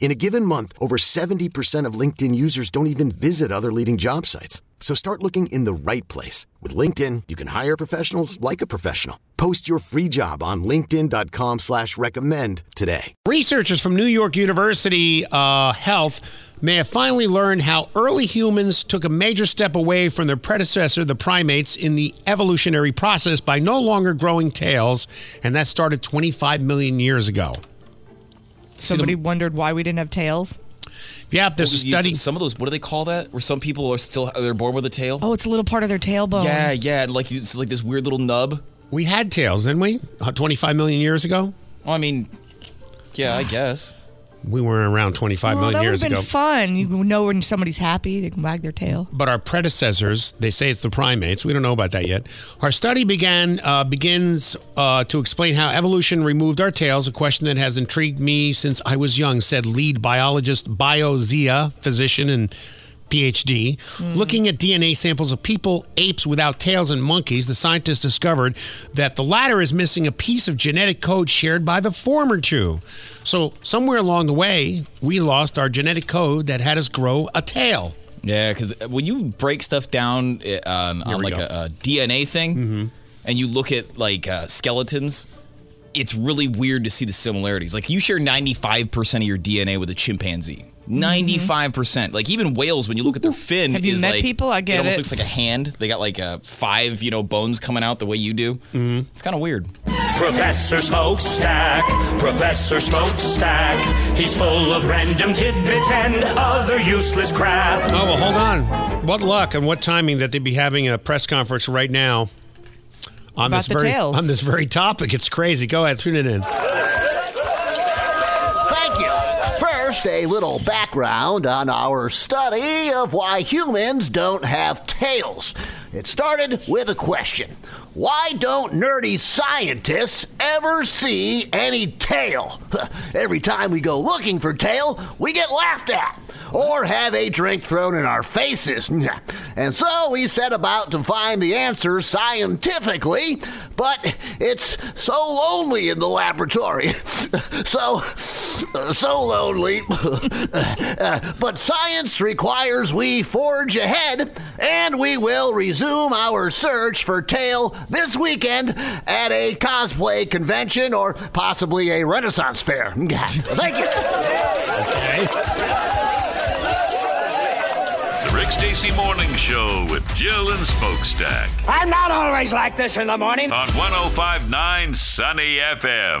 In a given month, over 70% of LinkedIn users don't even visit other leading job sites. So start looking in the right place. With LinkedIn, you can hire professionals like a professional. Post your free job on linkedin.com slash recommend today. Researchers from New York University uh, Health may have finally learned how early humans took a major step away from their predecessor, the primates, in the evolutionary process by no longer growing tails, and that started 25 million years ago. Somebody wondered why we didn't have tails. Yeah, there's a study. Some of those, what do they call that? Where some people are still they're born with a tail. Oh, it's a little part of their tailbone. yeah, yeah, and like it's like this weird little nub. We had tails, didn't we? Uh, 25 million years ago? Well, I mean, yeah, I guess. We weren't around 25 Well, million that would years have been fun. You know when somebody's happy, they can wag their tail. but our predecessors, they say it's the primates. We don't know about that yet. Our study began uh, begins uh, to explain how evolution removed our tails, a question that has intrigued me since I was young, said lead biologist Bo Xia, physician and PhD. Looking at DNA samples of people, apes without tails, and monkeys, the scientists discovered that the latter is missing a piece of genetic code shared by the former two. So, somewhere along the way, we lost our genetic code that had us grow a tail. Yeah, because when you break stuff down uh, on, like a, a DNA thing, and you look at like uh, skeletons, it's really weird to see the similarities. Like you share 95% of your DNA with a chimpanzee. 95%. Like even whales, when you look at their fin, Have you is met like, people? I get it almost it. looks like a hand. They got like uh, five, you know, bones coming out the way you do. Mm-hmm. It's kind of weird. Professor Smokestack, Professor Smokestack. He's full of random tidbits and other useless crap. Oh, well, hold on. What luck and what timing that they'd be having a press conference right now on About this the very tails. on this very topic. It's crazy. Go ahead, tune it in. First, a little background on our study of why humans don't have tails. It started with a question Why don't nerdy scientists ever see any tail? Every time we go looking for tail, we get laughed at or have a drink thrown in our faces. And so we set about to find the answer scientifically, but it's so lonely in the laboratory. so, so lonely. But science requires we forge ahead, and we will resume our search for tail this weekend at a cosplay convention or possibly a Renaissance fair. Thank you. The Rick Stacy Morning Show with Jill and Smokestack I'm not always like this in the morning. on 1059 Sunny FM.